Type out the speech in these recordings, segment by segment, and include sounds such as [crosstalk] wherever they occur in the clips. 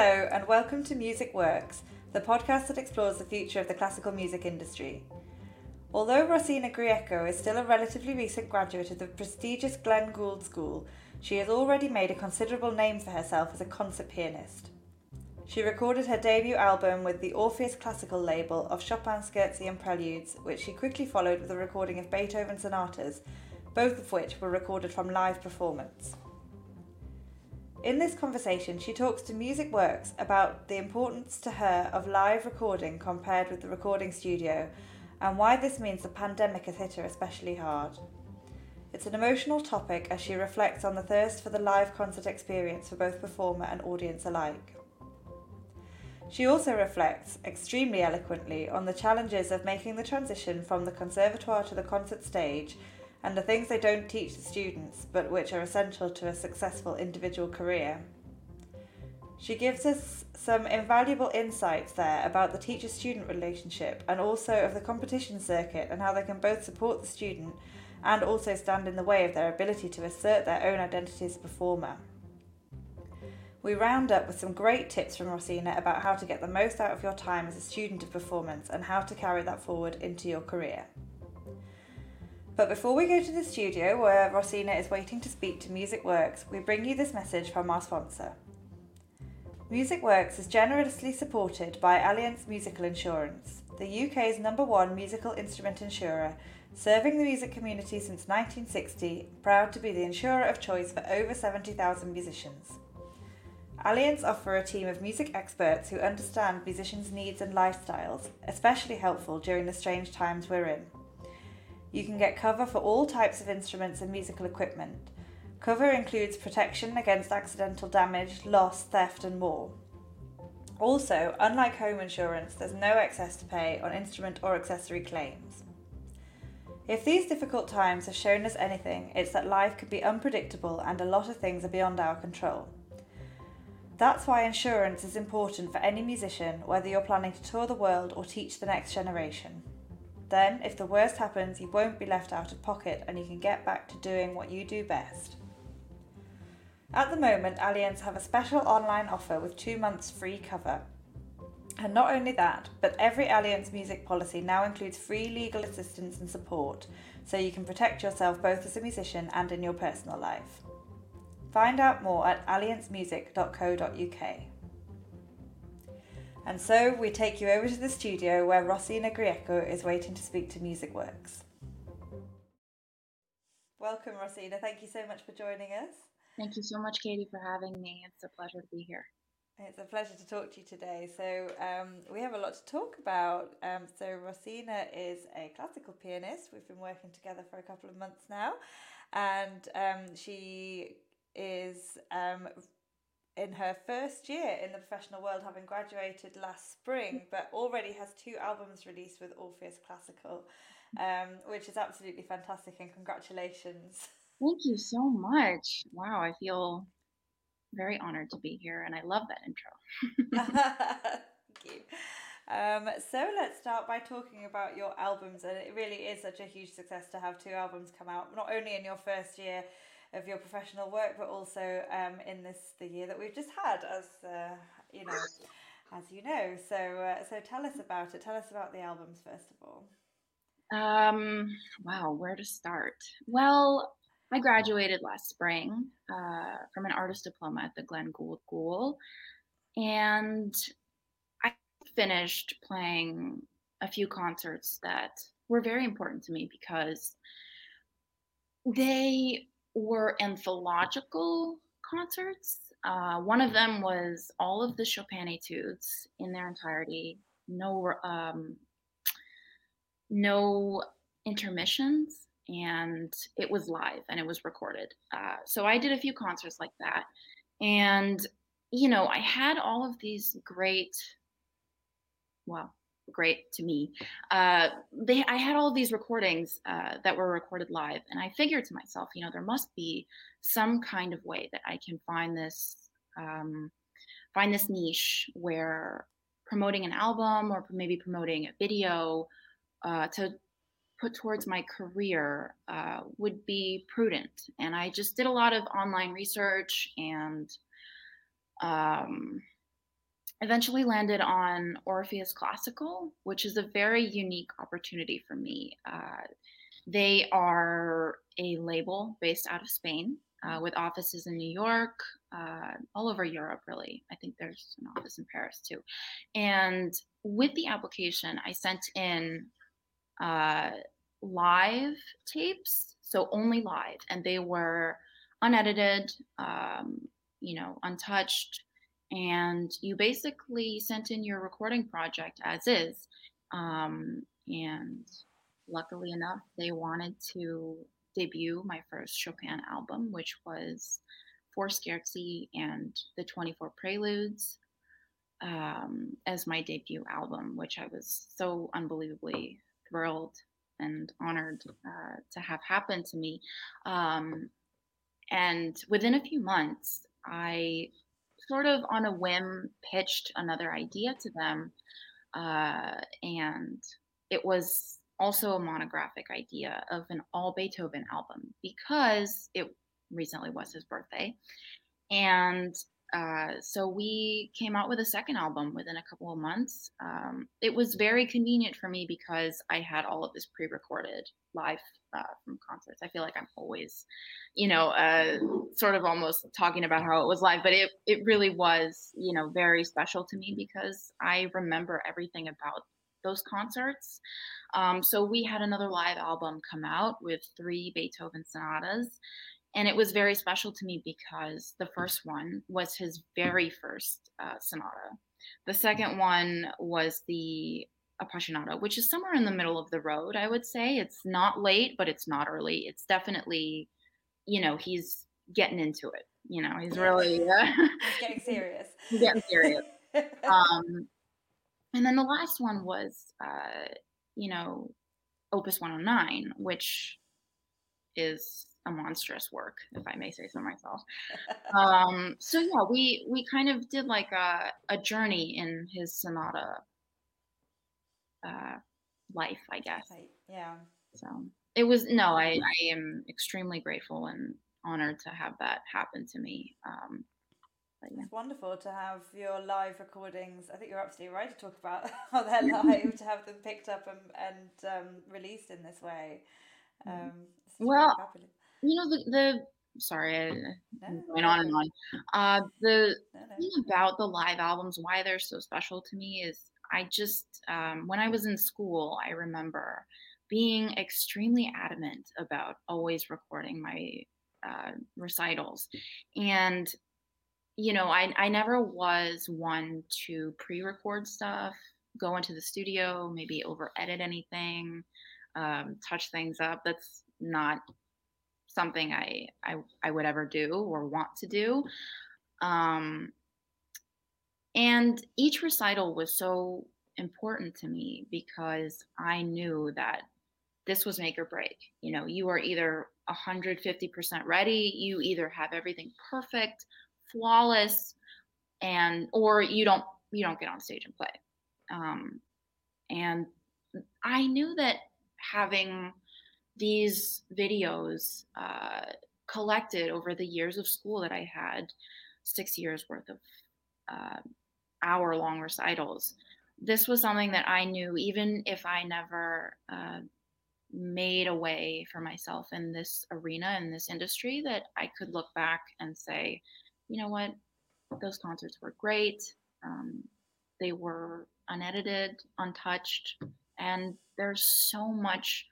Hello, and welcome to Music Works, the podcast that explores the future of the classical music industry. Although Rosina Grieco is still a relatively recent graduate of the prestigious Glenn Gould School, she has already made a considerable name for herself as a concert pianist. She recorded her debut album with the Orpheus Classical label of Chopin Scherzi and Preludes, which she quickly followed with a recording of Beethoven sonatas, both of which were recorded from live performance. In this conversation, she talks to Music Works about the importance to her of live recording compared with the recording studio and why this means the pandemic has hit her especially hard. It's an emotional topic as she reflects on the thirst for the live concert experience for both performer and audience alike. She also reflects, extremely eloquently, on the challenges of making the transition from the conservatoire to the concert stage and the things they don't teach the students but which are essential to a successful individual career. She gives us some invaluable insights there about the teacher student relationship and also of the competition circuit and how they can both support the student and also stand in the way of their ability to assert their own identity as a performer. We round up with some great tips from Rosina about how to get the most out of your time as a student of performance and how to carry that forward into your career. But before we go to the studio where Rosina is waiting to speak to Music Works, we bring you this message from our sponsor. Music Works is generously supported by Allianz Musical Insurance, the UK's number one musical instrument insurer, serving the music community since 1960, proud to be the insurer of choice for over 70,000 musicians. Allianz offer a team of music experts who understand musicians' needs and lifestyles, especially helpful during the strange times we're in. You can get cover for all types of instruments and musical equipment. Cover includes protection against accidental damage, loss, theft, and more. Also, unlike home insurance, there's no excess to pay on instrument or accessory claims. If these difficult times have shown us anything, it's that life can be unpredictable and a lot of things are beyond our control. That's why insurance is important for any musician, whether you're planning to tour the world or teach the next generation. Then, if the worst happens, you won't be left out of pocket and you can get back to doing what you do best. At the moment, Allianz have a special online offer with two months free cover. And not only that, but every Allianz music policy now includes free legal assistance and support, so you can protect yourself both as a musician and in your personal life. Find out more at allianzmusic.co.uk. And so we take you over to the studio where Rosina Grieco is waiting to speak to Music Works. Welcome, Rosina. Thank you so much for joining us. Thank you so much, Katie, for having me. It's a pleasure to be here. It's a pleasure to talk to you today. So, um, we have a lot to talk about. Um, so, Rosina is a classical pianist. We've been working together for a couple of months now, and um, she is um, in her first year in the professional world, having graduated last spring, but already has two albums released with Orpheus Classical, um, which is absolutely fantastic. And congratulations! Thank you so much. Wow, I feel very honored to be here, and I love that intro. [laughs] Thank you. Um, so let's start by talking about your albums, and it really is such a huge success to have two albums come out, not only in your first year of your professional work, but also um, in this the year that we've just had, as uh, you know, as you know. So uh, so tell us about it. Tell us about the albums first of all. Um, wow, where to start? Well, I graduated last spring uh, from an artist diploma at the Glenn Gould School, and I finished playing a few concerts that were very important to me because they were anthological concerts. Uh, one of them was all of the Chopin etudes in their entirety, no um, no intermissions, and it was live and it was recorded. Uh, so I did a few concerts like that, and you know I had all of these great, well, great to me. Uh, they, I had all these recordings uh, that were recorded live, and I figured to myself, you know, there must be some kind of way that I can find this, um, find this niche where promoting an album or maybe promoting a video uh, to put towards my career uh, would be prudent. And I just did a lot of online research and um, eventually landed on Orpheus Classical, which is a very unique opportunity for me. Uh, they are a label based out of Spain uh, with offices in New York, uh, all over Europe, really. I think there's an office in Paris too. And with the application, I sent in uh, live tapes, so only live, and they were unedited, um, you know, untouched. And you basically sent in your recording project as is. Um, and luckily enough, they wanted to debut my first Chopin album, which was Four Scherzi and the 24 Preludes um, as my debut album, which I was so unbelievably thrilled and honored uh, to have happen to me. Um, and within a few months, I sort of on a whim pitched another idea to them. Uh, and it was also a monographic idea of an all Beethoven album because it recently was his birthday. And uh, so we came out with a second album within a couple of months. Um, it was very convenient for me because I had all of this pre-recorded live uh, from concerts. I feel like I'm always, you know, uh, sort of almost talking about how it was live, but it it really was, you know, very special to me because I remember everything about those concerts. Um, so we had another live album come out with three Beethoven sonatas. And it was very special to me because the first one was his very first uh, sonata. The second one was the Appassionata, which is somewhere in the middle of the road, I would say. It's not late, but it's not early. It's definitely, you know, he's getting into it. You know, he's really uh, he's getting [laughs] serious. he's getting serious. [laughs] um, and then the last one was, uh, you know, Opus 109, which is a monstrous work, if I may say so myself. [laughs] um, so yeah, we we kind of did like a, a journey in his sonata uh, life, I guess. Yeah. So it was no, I I am extremely grateful and honored to have that happen to me. Um, yeah. It's wonderful to have your live recordings. I think you're absolutely right to talk about [laughs] how they're [laughs] live, to have them picked up and, and um, released in this way. Um, well, you know the the sorry, I, no, going on and on. Uh, the no, no. thing about the live albums, why they're so special to me, is I just um, when I was in school, I remember being extremely adamant about always recording my uh, recitals, and you know, I, I never was one to pre record stuff, go into the studio, maybe over edit anything, um, touch things up. That's not something I, I, I would ever do or want to do. Um, and each recital was so important to me because I knew that this was make or break. You know, you are either 150% ready, you either have everything perfect flawless and or you don't you don't get on stage and play um, and i knew that having these videos uh, collected over the years of school that i had six years worth of uh, hour long recitals this was something that i knew even if i never uh, made a way for myself in this arena in this industry that i could look back and say you know what, those concerts were great. Um, they were unedited, untouched, and there's so much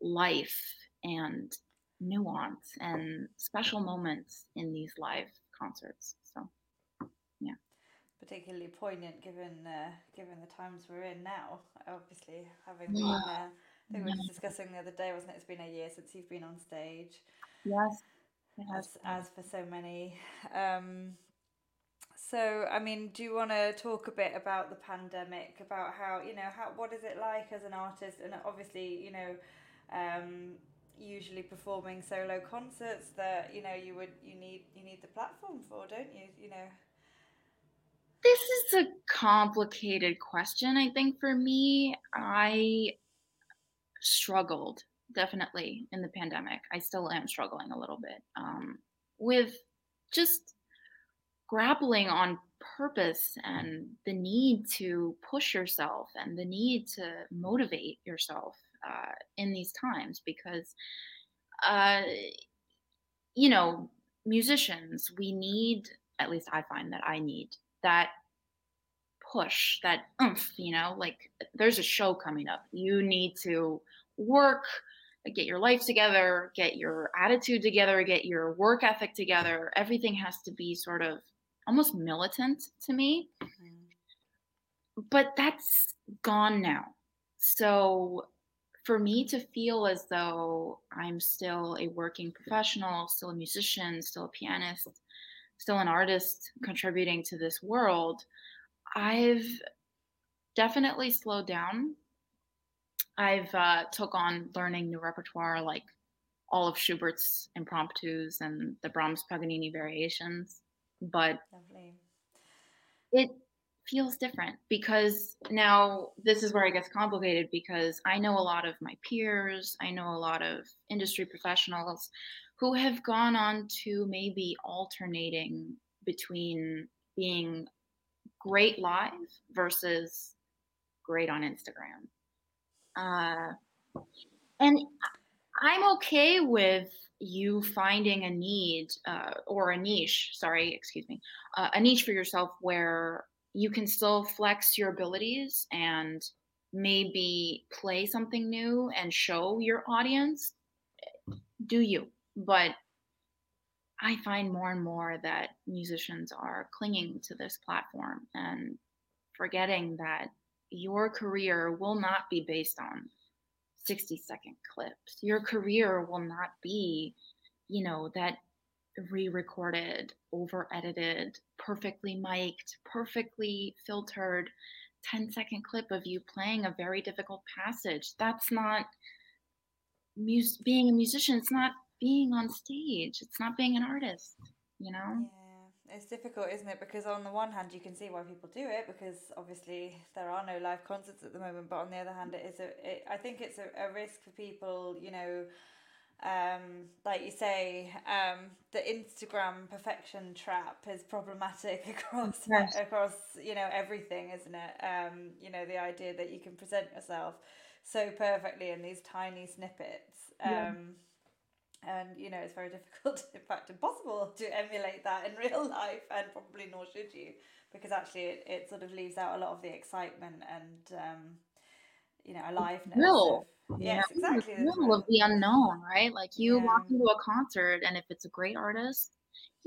life and nuance and special moments in these live concerts. Particularly poignant given uh, given the times we're in now. Obviously, having been, uh, I think we were discussing the other day, wasn't it? It's been a year since you've been on stage. Yes, as, as for so many. Um, so, I mean, do you want to talk a bit about the pandemic, about how you know how what is it like as an artist, and obviously, you know, um, usually performing solo concerts that you know you would you need you need the platform for, don't you? You know. This is a complicated question. I think for me, I struggled definitely in the pandemic. I still am struggling a little bit um, with just grappling on purpose and the need to push yourself and the need to motivate yourself uh, in these times because uh, you know musicians we need at least i find that i need that push that oomph you know like there's a show coming up. You need to work get your life together get your attitude together get your work ethic together. Everything has to be sort of almost militant to me. Mm-hmm. but that's gone now. So for me to feel as though i'm still a working professional still a musician still a pianist still an artist contributing to this world I've definitely slowed down. I've uh, took on learning new repertoire like all of Schubert's impromptus and the Brahms Paganini variations, but Lovely. it feels different because now this is where it gets complicated because I know a lot of my peers, I know a lot of industry professionals who have gone on to maybe alternating between being great live versus great on Instagram. Uh, and I'm okay with you finding a need uh, or a niche, sorry, excuse me, uh, a niche for yourself where you can still flex your abilities and maybe play something new and show your audience. Do you? But I find more and more that musicians are clinging to this platform and forgetting that your career will not be based on 60 second clips. Your career will not be, you know, that re recorded, over edited, perfectly mic'd, perfectly filtered 10 second clip of you playing a very difficult passage. That's not mus- being a musician. It's not being on stage. It's not being an artist, you know? Yeah, it's difficult, isn't it? Because on the one hand, you can see why people do it because obviously there are no live concerts at the moment. But on the other hand, it is a. It, I think it's a, a risk for people, you know. Um, like you say, um, the Instagram perfection trap is problematic [laughs] across yes. across you know everything, isn't it? Um, you know the idea that you can present yourself so perfectly in these tiny snippets. Um, yeah and you know it's very [laughs] difficult in fact impossible to emulate that in real life and probably nor should you because actually it, it sort of leaves out a lot of the excitement and um, you know aliveness real of, yes yeah, exactly real of the unknown right? Like you yeah. walk into a concert and if it's a great artist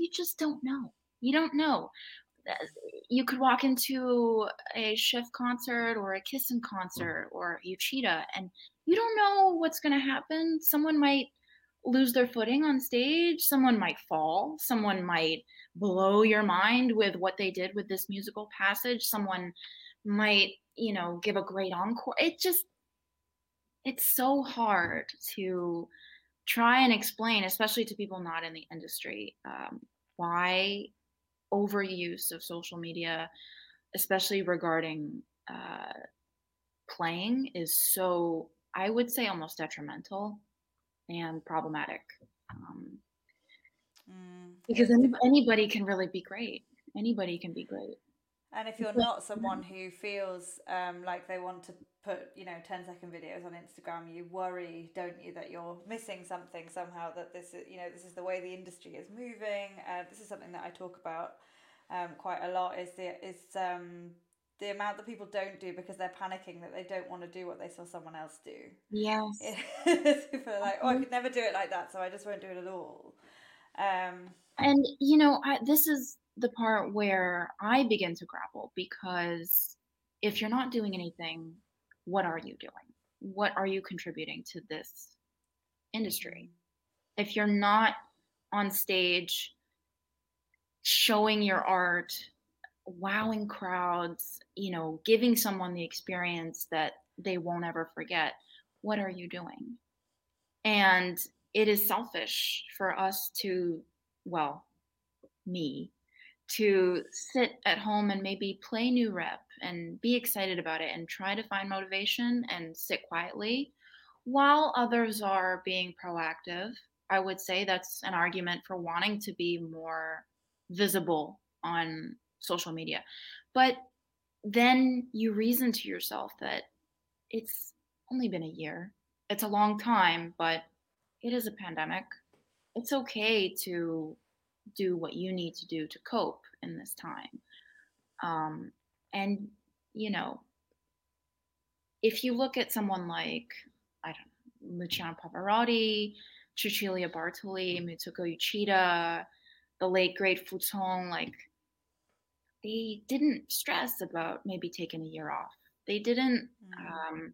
you just don't know. You don't know. You could walk into a Schiff concert or a Kissin concert or Uchida and you don't know what's going to happen. Someone might lose their footing on stage. Someone might fall. Someone might blow your mind with what they did with this musical passage. Someone might, you know, give a great encore. It just, it's so hard to try and explain, especially to people not in the industry, um, why overuse of social media, especially regarding uh, playing, is so, I would say, almost detrimental and problematic. Um, mm, because any, anybody can really be great. Anybody can be great. And if you're not someone who feels um, like they want to put, you know, 10 second videos on Instagram, you worry, don't you, that you're missing something somehow, that this is, you know, this is the way the industry is moving. Uh, this is something that I talk about um, quite a lot is the, is um, the amount that people don't do because they're panicking that they don't want to do what they saw someone else do. Yes. [laughs] people are like, oh, I could never do it like that, so I just won't do it at all. Um, and you know, I, this is the part where I begin to grapple because if you're not doing anything, what are you doing? What are you contributing to this industry? If you're not on stage showing your art wowing crowds, you know, giving someone the experience that they won't ever forget, what are you doing? And it is selfish for us to, well, me, to sit at home and maybe play new rep and be excited about it and try to find motivation and sit quietly while others are being proactive. I would say that's an argument for wanting to be more visible on social media. But then you reason to yourself that it's only been a year. It's a long time, but it is a pandemic. It's okay to do what you need to do to cope in this time. Um, and, you know, if you look at someone like, I don't know, Luciano Pavarotti, Cecilia Bartoli, Mitsuko Uchida, the late great Fou Ts'ong, like they didn't stress about maybe taking a year off. They didn't mm. um,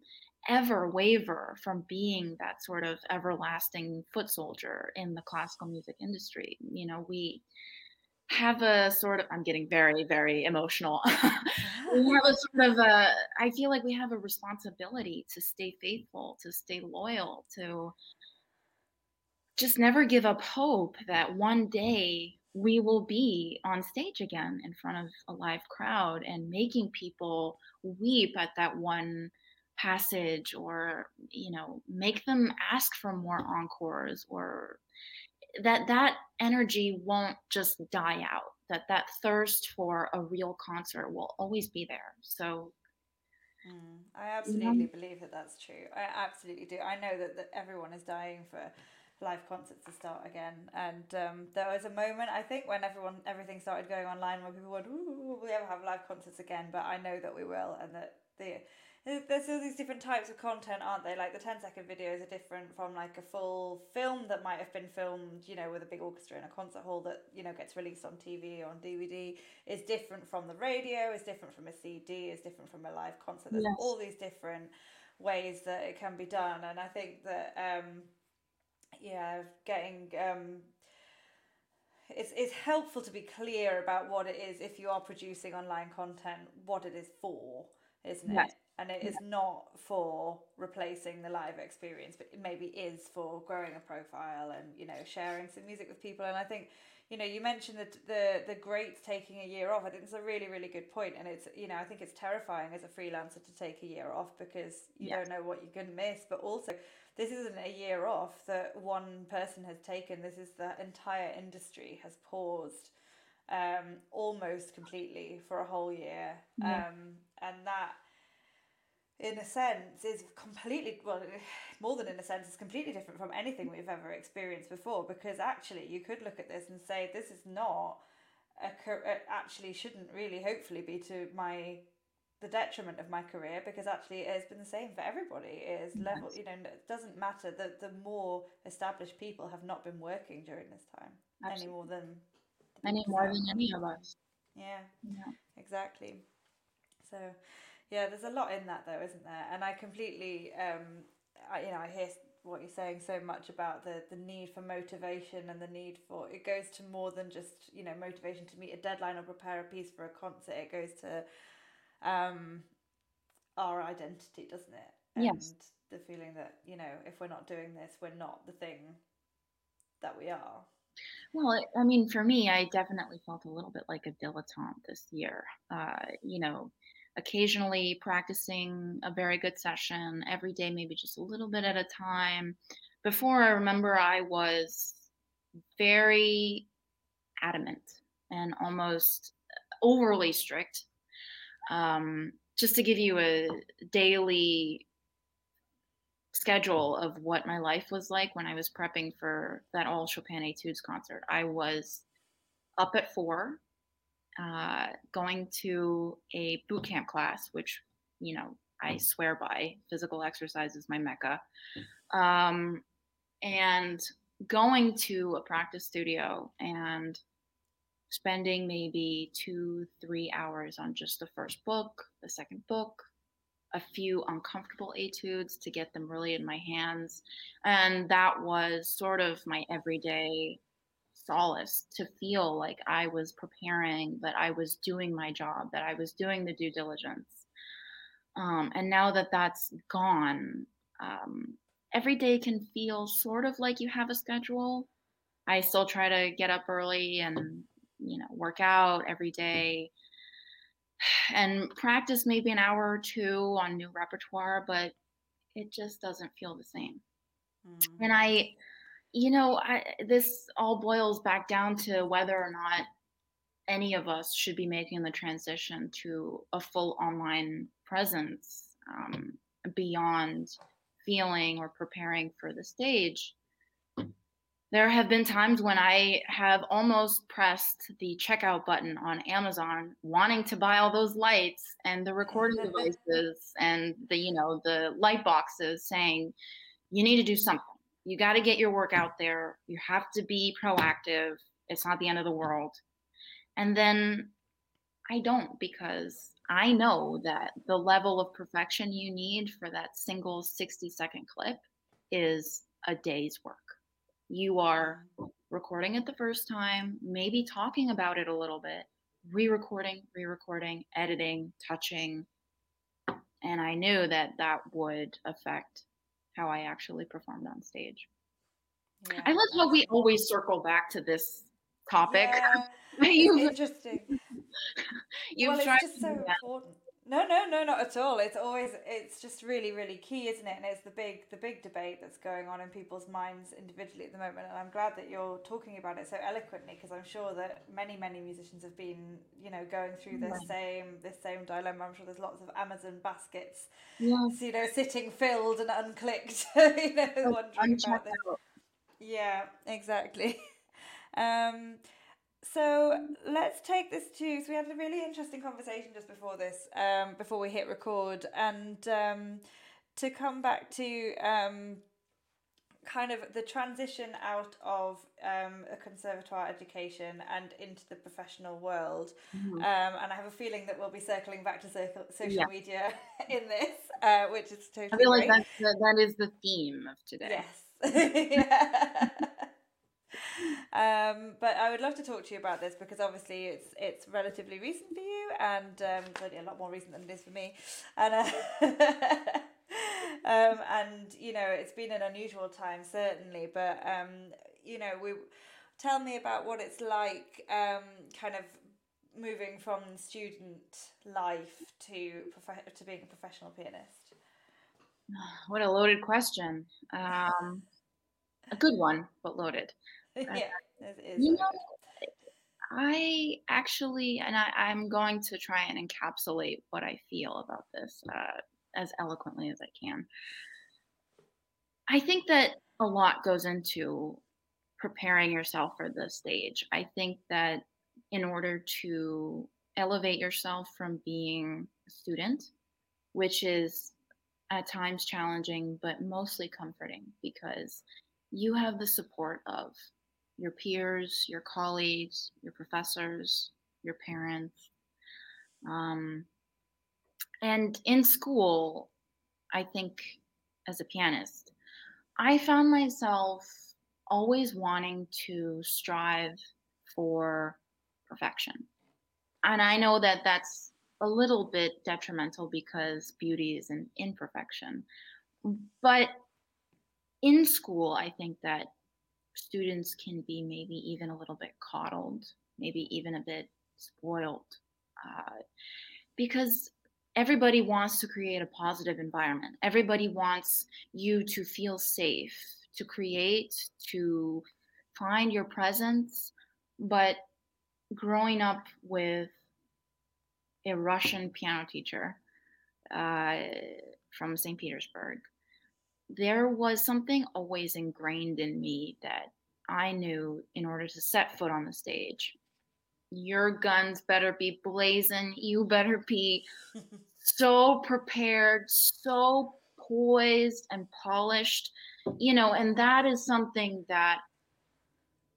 ever waver from being that sort of everlasting foot soldier in the classical music industry. You know, we have a sort of i'm getting very very emotional [laughs] we have a sort of a i feel like we have a responsibility to stay faithful to stay loyal to just never give up hope that one day we will be on stage again in front of a live crowd and making people weep at that one passage or you know make them ask for more encores or that that energy won't just die out that that thirst for a real concert will always be there. So mm, i absolutely yeah. believe that that's true. I absolutely do. I know that, that everyone is dying for live concerts to start again and um, there was a moment i think when everyone everything started going online where people went will we ever have live concerts again but i know that we will and that the there's all these different types of content, aren't they? Like the 10 second videos are different from like a full film that might have been filmed, you know, with a big orchestra in a concert hall that, you know, gets released on TV or on DVD, is different from the radio, is different from a CD, is different from a live concert. There's yes. all these different ways that it can be done. And I think that, um, yeah, getting, um, it's, it's helpful to be clear about what it is if you are producing online content, what it is for, isn't yes. it? and it is not for replacing the live experience but it maybe is for growing a profile and you know sharing some music with people and i think you know you mentioned the the the greats taking a year off i think it's a really really good point. and it's you know i think it's terrifying as a freelancer to take a year off because you yeah. don't know what you're going to miss but also this isn't a year off that one person has taken this is the entire industry has paused um, almost completely for a whole year yeah. um, and that in a sense is completely well [sighs] more than in a sense is completely different from anything we've ever experienced before because actually you could look at this and say this is not a it actually shouldn't really hopefully be to my the detriment of my career because actually it has been the same for everybody it is level you know it doesn't matter that the more established people have not been working during this time Absolutely. any more than any more than any of us yeah, yeah. exactly so yeah, there's a lot in that though, isn't there? And I completely, um, I, you know, I hear what you're saying so much about the the need for motivation and the need for it goes to more than just you know motivation to meet a deadline or prepare a piece for a concert. It goes to um, our identity, doesn't it? And yes. the feeling that you know if we're not doing this, we're not the thing that we are. Well, I mean, for me, I definitely felt a little bit like a dilettante this year. Uh, you know, occasionally practicing a very good session every day, maybe just a little bit at a time. Before I remember, I was very adamant and almost overly strict. Um, just to give you a daily schedule of what my life was like when I was prepping for that all Chopin Etudes concert, I was up at four uh, going to a boot camp class, which, you know, I swear by physical exercise is my mecca. Um, and going to a practice studio and spending maybe two, three hours on just the first book, the second book, a few uncomfortable etudes to get them really in my hands. And that was sort of my everyday solace to feel like I was preparing, that I was doing my job, that I was doing the due diligence. Um, and now that that's gone, um, every day can feel sort of like you have a schedule. I still try to get up early and, you know, work out every day [sighs] and practice maybe an hour or two on new repertoire, but it just doesn't feel the same. Mm. And I, you know, I, this all boils back down to whether or not any of us should be making the transition to a full online presence um, beyond feeling or preparing for the stage there have been times when I have almost pressed the checkout button on Amazon, wanting to buy all those lights and the recording [laughs] devices and the, you know, the light boxes saying, you need to do something. You got to get your work out there. You have to be proactive. It's not the end of the world. And then I don't because I know that the level of perfection you need for that single 60 second clip is a day's work you are recording it the first time, maybe talking about it a little bit, re recording, re recording, editing, touching. And I knew that that would affect how I actually performed on stage. Yeah, I love how we always circle back to this topic. Yeah, [laughs] interesting. [laughs] You've well, it's just so important. No, no, no, not at all. It's always it's just really, really key, isn't it? And it's the big the big debate that's going on in people's minds individually at the moment. And I'm glad that you're talking about it so eloquently because I'm sure that many, many musicians have been, you know, going through this right. same this same dilemma. I'm sure there's lots of Amazon baskets, yes. you know, sitting filled and unclicked, [laughs] you know, wondering about this. Yeah, exactly. [laughs] Um, so let's take this to. So we had a really interesting conversation just before this, um, before we hit record, and um, to come back to um, kind of the transition out of um, a conservatoire education and into the professional world. Mm-hmm. Um, and I have a feeling that we'll be circling back to social, social yeah. media [laughs] in this, uh, which is totally. I feel like that's the, that is the theme of today. Yes. [laughs] Um, but I would love to talk to you about this because obviously it's it's relatively recent for you and um, a lot more recent than it is for me. And uh, [laughs] um, and you know it's been an unusual time certainly, but um, you know we tell me about what it's like, um, kind of moving from student life to prof- to being a professional pianist. [sighs] What a loaded question. Um, a good one, but loaded. [laughs] yeah, it is. You know, I actually, and I, I'm going to try and encapsulate what I feel about this uh, as eloquently as I can. I think that a lot goes into preparing yourself for the stage. I think that in order to elevate yourself from being a student, which is at times challenging, but mostly comforting because you have the support of your peers, your colleagues, your professors, your parents. Um, and in school, I think as a pianist, I found myself always wanting to strive for perfection. And I know that that's a little bit detrimental because beauty is an imperfection. But in school, I think that students can be maybe even a little bit coddled, maybe even a bit spoiled, uh, because everybody wants to create a positive environment. Everybody wants you to feel safe, to create, to find your presence. But growing up with a Russian piano teacher uh, from St. Petersburg, there was something always ingrained in me that I knew in order to set foot on the stage, your guns better be blazing. You better be [laughs] so prepared, so poised and polished, you know, and that is something that,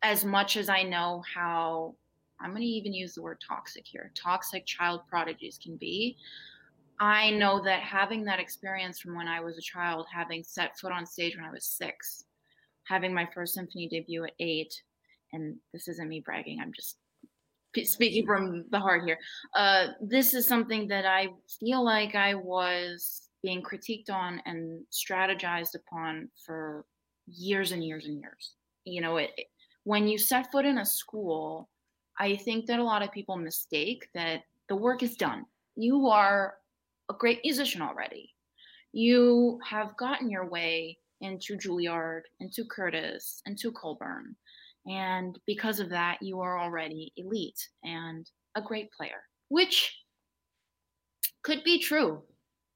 as much as I know how, I'm going to even use the word toxic here, toxic child prodigies can be, I know that having that experience from when I was a child, having set foot on stage when I was six, having my first symphony debut at eight, and this isn't me bragging, I'm just speaking from the heart here. Uh, this is something that I feel like I was being critiqued on and strategized upon for years and years and years. You know, it, when you set foot in a school, I think that a lot of people mistake that the work is done. You are a great musician already. You have gotten your way into Juilliard, into Curtis, into Colburn. And because of that, you are already elite and a great player, which could be true.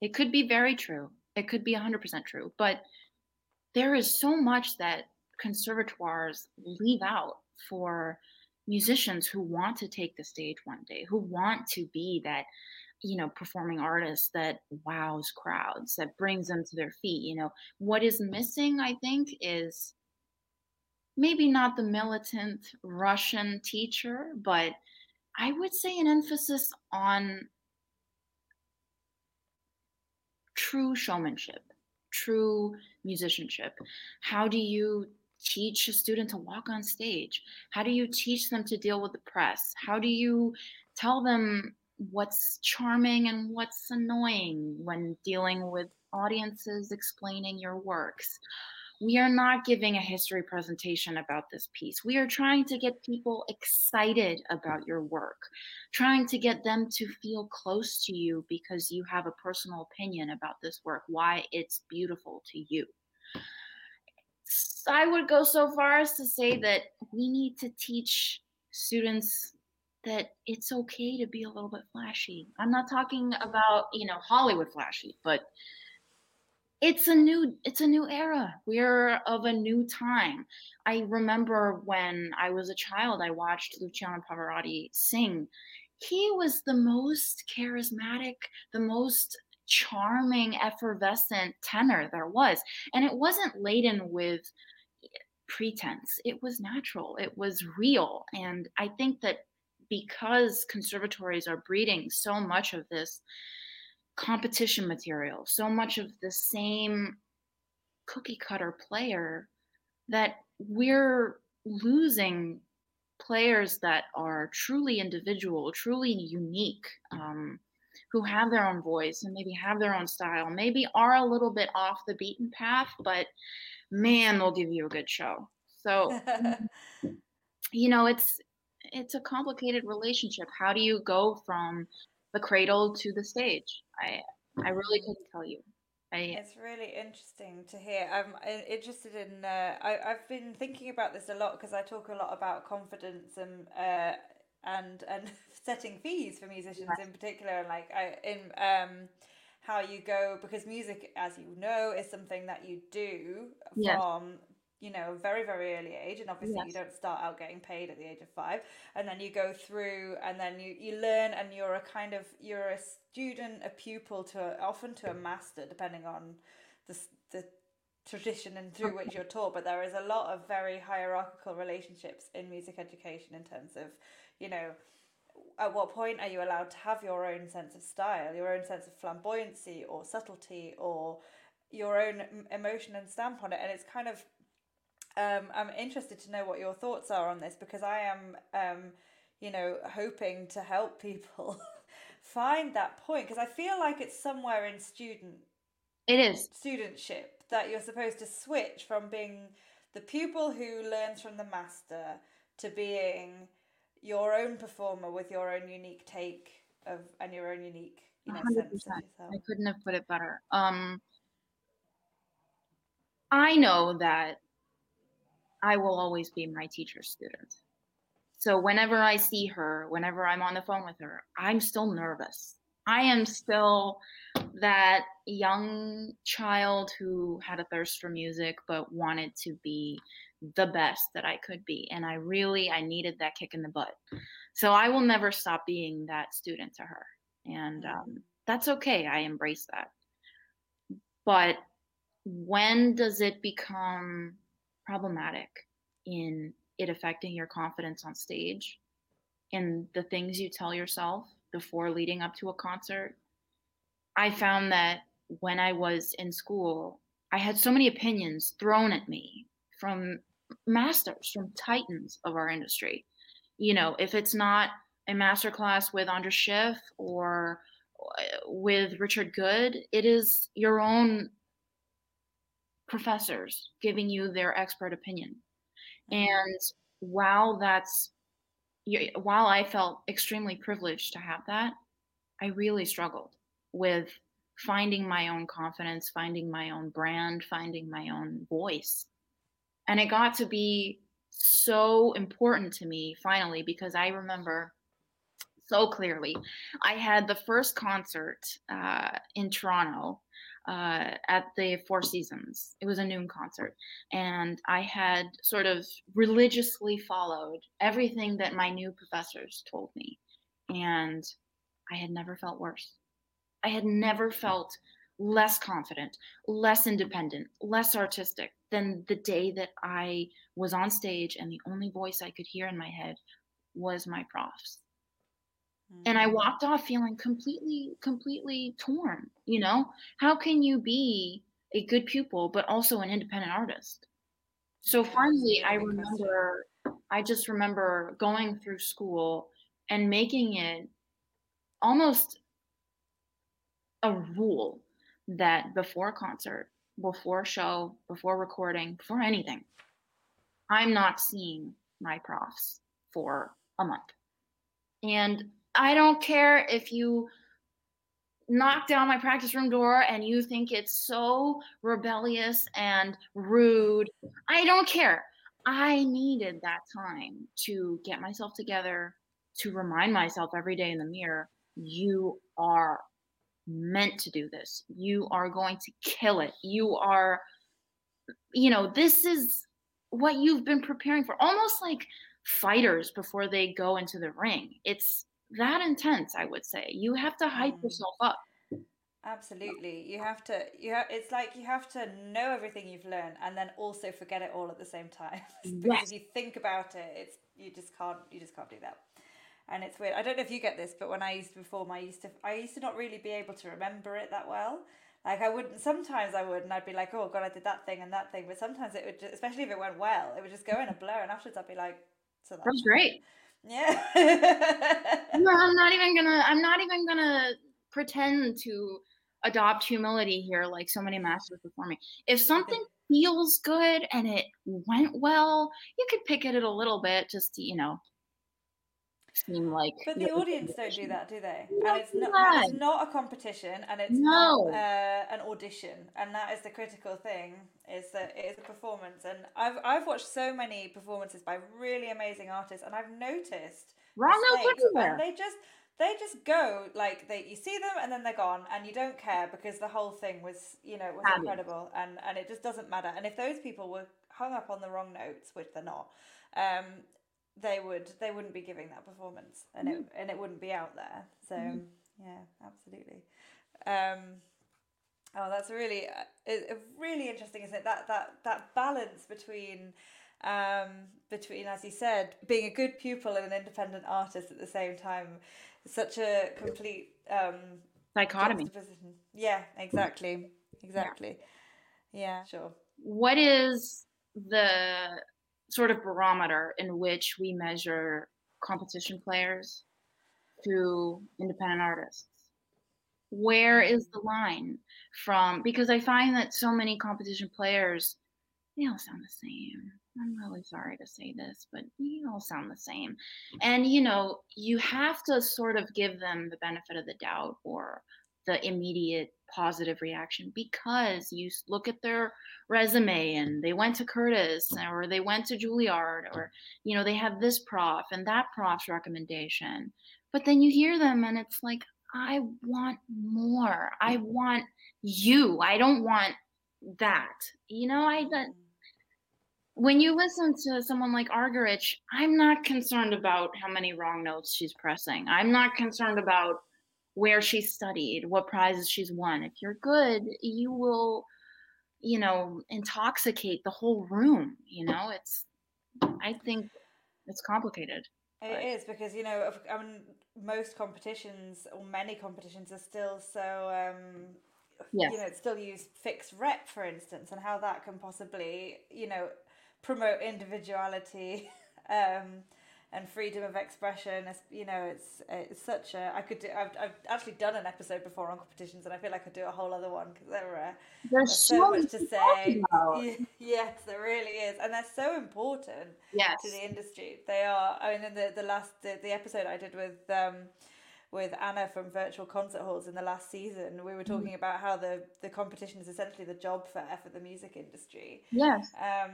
It could be very true. It could be 100% true. But there is so much that conservatoires leave out for musicians who want to take the stage one day, who want to be that you know performing artist that wows crowds that brings them to their feet you know? What is missing i think is maybe not the militant russian teacher but i would say an emphasis on true showmanship true musicianship. How do you teach a student to walk on stage? How do you teach them to deal with the press? How do you tell them what's charming and what's annoying when dealing with audiences explaining your works. We are not giving a history presentation about this piece. We are trying to get people excited about your work, trying to get them to feel close to you because you have a personal opinion about this work, why it's beautiful to you. I would go so far as to say that we need to teach students that it's okay to be a little bit flashy. I'm not talking about, you know, Hollywood flashy, but it's a new it's a new era. We're of a new time. I remember when I was a child, I watched Luciano Pavarotti sing. He was the most charismatic, the most charming, effervescent tenor there was. And it wasn't laden with pretense. It was natural. It was real. And I think that because conservatories are breeding so much of this competition material, so much of the same cookie cutter player, that we're losing players that are truly individual, truly unique, um, who have their own voice and maybe have their own style, maybe are a little bit off the beaten path, but man, they'll give you a good show. So, [laughs] you know, it's it's a complicated relationship. How do you go from the cradle to the stage? I I really mm-hmm. couldn't tell you. I, it's really interesting to hear. I'm interested in. Uh, I I've been thinking about this a lot because I talk a lot about confidence and uh, and and [laughs] setting fees for musicians in particular, and like I in um how you go because music, as you know, is something that you do from you know, very, very early age. And obviously, yes. you don't start out getting paid at the age of five. And then you go through and then you, you learn, and you're a kind of, you're a student, a pupil to often to a master, depending on the, the tradition and through which you're taught. But there is a lot of very hierarchical relationships in music education in terms of, you know, at what point are you allowed to have your own sense of style, your own sense of flamboyancy or subtlety or your own emotion and stamp on it? And it's kind of um, I'm interested to know what your thoughts are on this because I am, um, you know, hoping to help [laughs] people find that point because I feel like it's somewhere in student. It is studentship that you're supposed to switch from being the pupil who learns from the master to being your own performer with your own unique take of and your own unique you know, 100%. I couldn't have put it better. Um, I know that I will always be my teacher's student. So whenever I see her, whenever I'm on the phone with her, I'm still nervous. I am still that young child who had a thirst for music but wanted to be the best that I could be and I really I needed that kick in the butt. So I will never stop being that student to her. And um, that's okay. I embrace that. But when does it become problematic in it affecting your confidence on stage and the things you tell yourself before leading up to a concert. I found that when I was in school, I had so many opinions thrown at me from masters, from titans of our industry. You know, if it's not a master class with Andras Schiff or uh, with Richard Goode, it is your own professors giving you their expert opinion. Mm-hmm. And while that's while I felt extremely privileged to have that, I really struggled with finding my own confidence, finding my own brand, finding my own voice. And it got to be so important to me finally because I remember so clearly. I had the first concert uh, in Toronto uh, at the Four Seasons. It was a noon concert. And I had sort of religiously followed everything that my new professors told me. And I had never felt worse. I had never felt less confident, less independent, less artistic than the day that I was on stage and the only voice I could hear in my head was my prof's. Mm-hmm. And I mm. walked off feeling completely, completely torn. You know, how can you be a good pupil but also an independent artist? So finally, I remember, I just remember going through school and making it almost a rule that before a concert, before a show, before recording, before anything, I'm not seeing my profs for a month. And I don't care if you knock down my practice room door and you think it's so rebellious and rude. I don't care. I needed that time to get myself together, to remind myself every day in the mirror you are meant to do this. You are going to kill it. You are, you know, this is what you've been preparing for, almost like fighters before they go into the ring. It's that intense, I would say. You have to hype mm. yourself up. Absolutely. You have to you have it's like you have to know everything you've learned and then also forget it all at the same time. [laughs] because yes. if you think about it, it's you just can't you just can't do that and it's weird. I don't know if you get this, but when I used to perform, I used to I used to not really be able to remember it that well. Like I wouldn't. Sometimes I would, and I'd be like, "Oh God, I did that thing and that thing." But sometimes it would, just, especially if it went well, it would just go in a blur, and afterwards I'd be like, "So that was great." Yeah. no, I'm not even gonna. I'm not even gonna pretend to adopt humility here, like so many masters before me. If something feels good and it went well, you could pick at it a little bit, just to, you know, seem like. But the audience don't do that, do they? And it's not. It's not a competition, and it's no. not uh, an audition, and that is the critical thing: is that it is a performance. And I've I've watched so many performances by really amazing artists, and I've noticed wrong notes everywhere. They just they just go like they you see them and then they're gone and you don't care because the whole thing was you know was incredible and and it just doesn't matter and if those people were hung up on the wrong notes which they're not um they would they wouldn't be giving that performance and it and it wouldn't be out there. So mm-hmm. yeah absolutely. Um oh that's really uh, really interesting isn't it? That that that balance between um between as you said being a good pupil and an independent artist at the same time. Such a complete um dichotomy. yeah exactly. Exactly. Yeah. yeah sure what is the sort of barometer in which we measure competition players to independent artists. Where mm-hmm. is the line from because i find that so many competition players they all sound the same. I'm really sorry to say this but you all sound the same. And you know you have to sort of give them the benefit of the doubt or the immediate positive reaction because you look at their resume and they went to Curtis or they went to Juilliard or you know they have this prof and that prof's recommendation. But then you hear them and it's like I want more. I want you. I don't want that. You know I that mm-hmm. when you listen to someone like Argerich, I'm not concerned about how many wrong notes she's pressing. I'm not concerned about where she studied, what prizes she's won. If you're good, you will, you know, intoxicate the whole room. You know, it's, I think it's complicated. It but. is because, you know, I mean, most competitions or many competitions are still so, um, yes. you know, still use fixed rep, for instance, and how that can possibly, you know, promote individuality. [laughs] um, and freedom of expression. You know, it's it's such a. I could do. I've, I've actually done an episode before on competitions, and I feel like I could do a whole other one because there are there's so, so much to say. [laughs] yes, there really is, and they're so important yes. to the industry. They are. I mean, in the the last the, the episode I did with. Um, with Anna from Virtual Concert Halls in the last season, we were talking mm. about how the, the competition is essentially the job fair for the music industry. Yes. Um,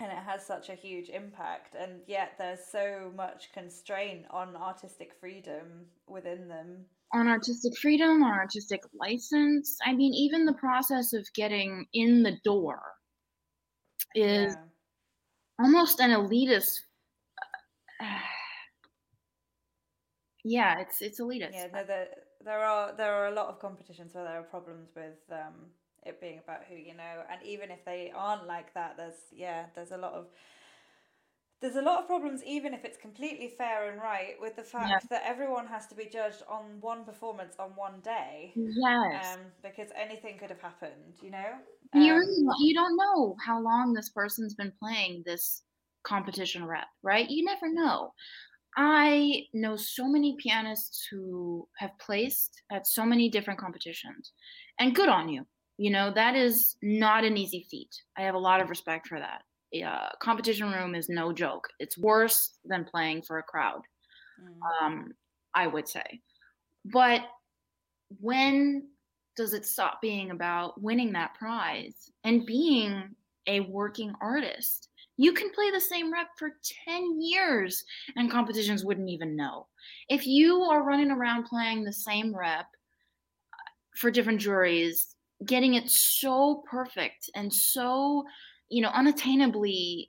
and it has such a huge impact and yet there's so much constraint on artistic freedom within them. On artistic freedom on artistic license. I mean even the process of getting in the door is yeah. almost an elitist [sighs] yeah it's it's elitist. Yeah no, there, there are there are a lot of competitions where there are problems with um it being about who you know and even if they aren't like that there's yeah there's a lot of there's a lot of problems even if it's completely fair and right with the fact yeah. that everyone has to be judged on one performance on one day. Yes. Um, because anything could have happened you know? Um, you, you don't know how long this person's been playing this competition rep right? You never know. I know so many pianists who have placed at so many different competitions and good on you you know, that is not an easy feat. I have a lot of respect for that. Yeah, competition room is no joke. It's worse than playing for a crowd, mm. um, I would say. But when does it stop being about winning that prize and being a working artist? You can play the same rep for 10 years and competitions wouldn't even know. If you are running around playing the same rep uh, for different juries getting it so perfect and so you know unattainably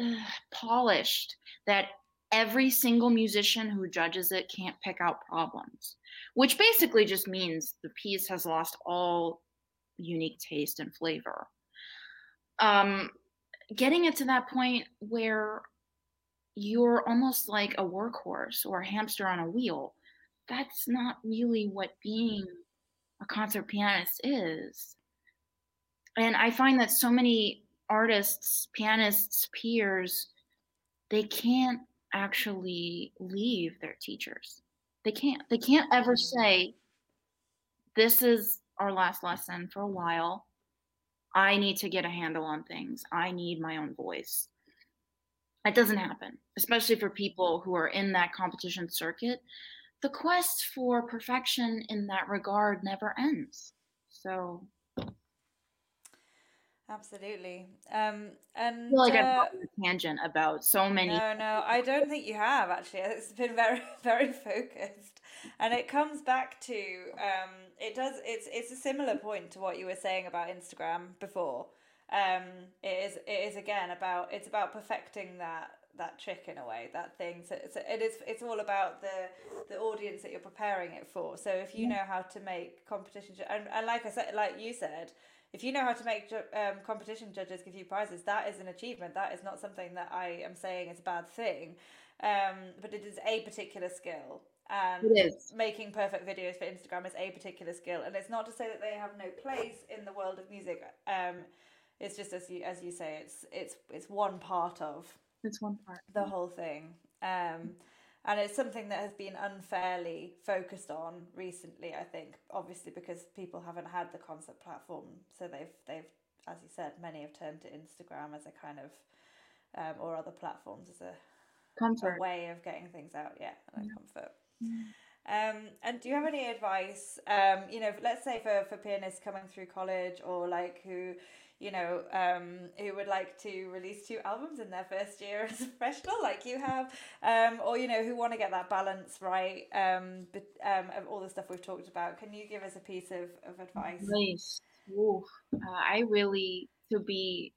uh, polished that every single musician who judges it can't pick out problems which basically just means the piece has lost all unique taste and flavor. Um getting it to that point where you're almost like a workhorse or a hamster on a wheel that's not really what being a concert pianist is. And I find that so many artists, pianists, peers, they can't actually leave their teachers. They can't. They can't ever mm-hmm. say, This is our last lesson for a while. I need to get a handle on things. I need my own voice. That doesn't happen, especially for people who are in that competition circuit the quest for perfection in that regard never ends. So Absolutely. Um, and I feel like uh, I've gone a tangent about so many. No, no, I don't think you have actually. [laughs] It's been very, [laughs] very focused, and it comes back to um, it does. It's it's a similar point to what you were saying about Instagram before. Um, it is it is again about it's about perfecting that that trick in a way that thing so, so it is it's all about the the audience that you're preparing it for. So if you know how to make competition and, and like i said like you said if you know how to make um, competition judges give you prizes that is an achievement. That is not something that i am saying is a bad thing. Um, but it is a particular skill and making perfect videos for instagram is a particular skill. And it's not to say that they have no place in the world of music. Um, it's just as you as you say it's it's it's one part of it's one part. The whole thing. Um, and it's something that has been unfairly focused on recently, I think, obviously because people haven't had the concert platform. So they've, they've as you said, many have turned to Instagram as a kind of, um, or other platforms as a, comfort. a way of getting things out. Yeah, and yeah. comfort. Um, and do you have any advice, um, you know, let's say for, for pianists coming through college or like who, you know, um, who would like to release two albums in their first year as a professional, like you have, um, or you know, who want to get that balance right, um, but, um, of all the stuff we've talked about. Can you give us a piece of, of advice? Nice. Ooh, uh, I really, to be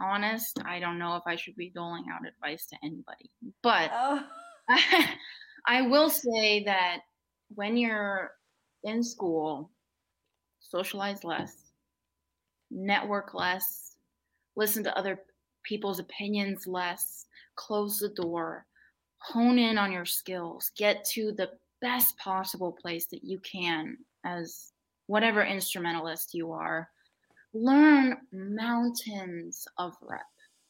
honest, I don't know if I should be doling out advice to anybody, but oh. [laughs] [laughs] I will say that when you're in school, socialize less network less, listen to other people's opinions less, close the door, hone in on your skills, get to the best possible place that you can as whatever instrumentalist you are. Learn mountains of rep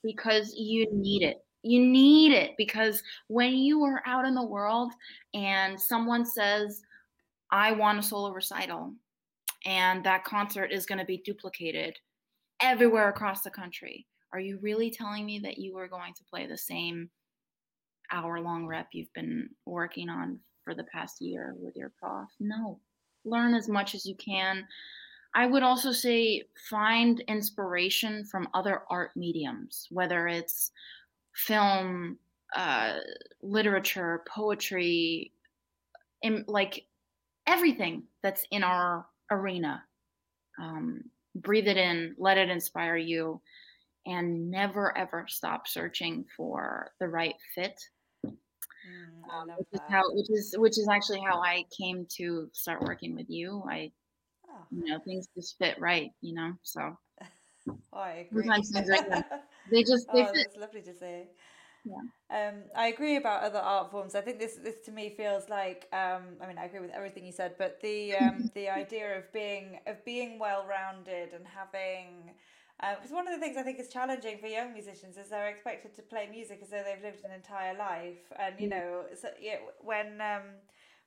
because you need it. You need it because when you are out in the world and someone says, I want a solo recital, and that concert is going to be duplicated everywhere across the country. Are you really telling me that you are going to play the same hour long rep you've been working on for the past year with your prof? No. Learn as much as you can. I would also say find inspiration from other art mediums, whether it's film, uh, literature, poetry, in, like everything that's in our arena. Um, breathe it in, let it inspire you, and never ever stop searching for the right fit. Mm, um, which is how, which is which is actually how I came to start working with you. I, oh. you know, things just fit right, you know. So [laughs] oh, I agree. [laughs] they just they oh, fit. Lovely to say. Yeah. Um, I agree about other art forms. I think this this to me feels like um, I mean I agree with everything you said, but the um, [laughs] the idea of being of being well rounded and having because um, one of the things I think is challenging for young musicians is they're expected to play music as though they've lived an entire life, and you mm. know, so, yeah, when um,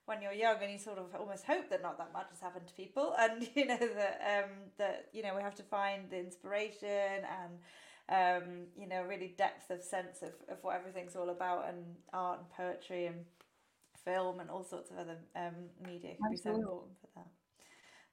when you're young and you sort of almost hope that not that much has happened to people, and [laughs] you know that um, that you know we have to find the inspiration and um, you know, really depth of sense of, of what everything's all about and art and poetry and film and all sorts of other um, media can Absolutely. be so important for that.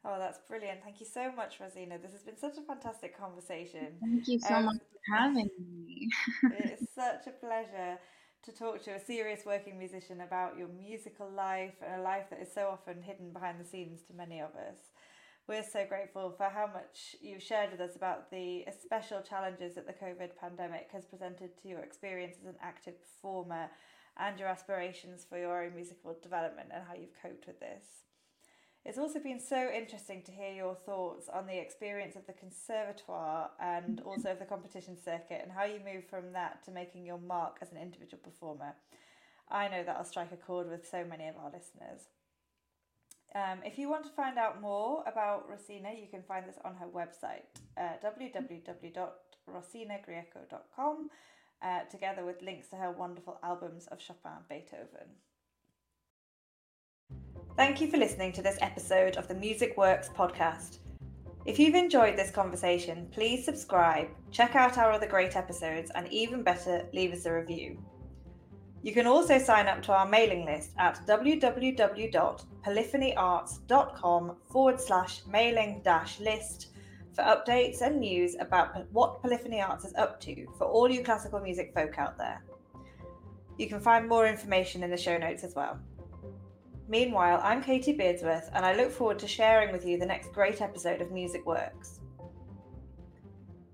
Oh, that's brilliant. Thank you so much, Rosina. This has been such a fantastic conversation. Thank you so um, much for having me. [laughs] it's such a pleasure to talk to a serious working musician about your musical life and a life that is so often hidden behind the scenes to many of us. We're so grateful for how much you've shared with us about the special challenges that the COVID pandemic has presented to your experience as an active performer and your aspirations for your own musical development and how you've coped with this. It's also been so interesting to hear your thoughts on the experience of the conservatoire and also of the competition circuit and how you moved from that to making your mark as an individual performer. I know that'll strike a chord with so many of our listeners. Um, if you want to find out more about Rosina, you can find this on her website, uh, uh, together with links to her wonderful albums of Chopin and Beethoven. Thank you for listening to this episode of the Music Works podcast. If you've enjoyed this conversation, please subscribe, check out our other great episodes, and even better, leave us a review. You can also sign up to our mailing list at www.polyphonyarts.com forward slash mailing dash list for updates and news about what Polyphony Arts is up to for all you classical music folk out there. You can find more information in the show notes as well. Meanwhile, I'm Katie Beardsworth, and I look forward to sharing with you the next great episode of Music Works.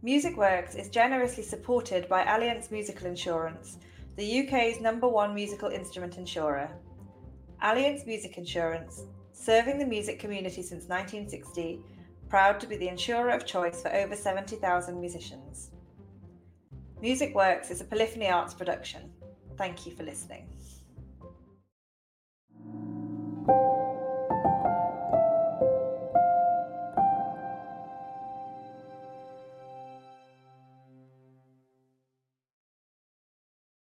Music Works is generously supported by Allianz Musical Insurance the UK's number one musical instrument insurer. Allianz Music Insurance, serving the music community since 1960, proud to be the insurer of choice for over 70,000 musicians. Music Works is a Polyphony Arts production. Thank you for listening.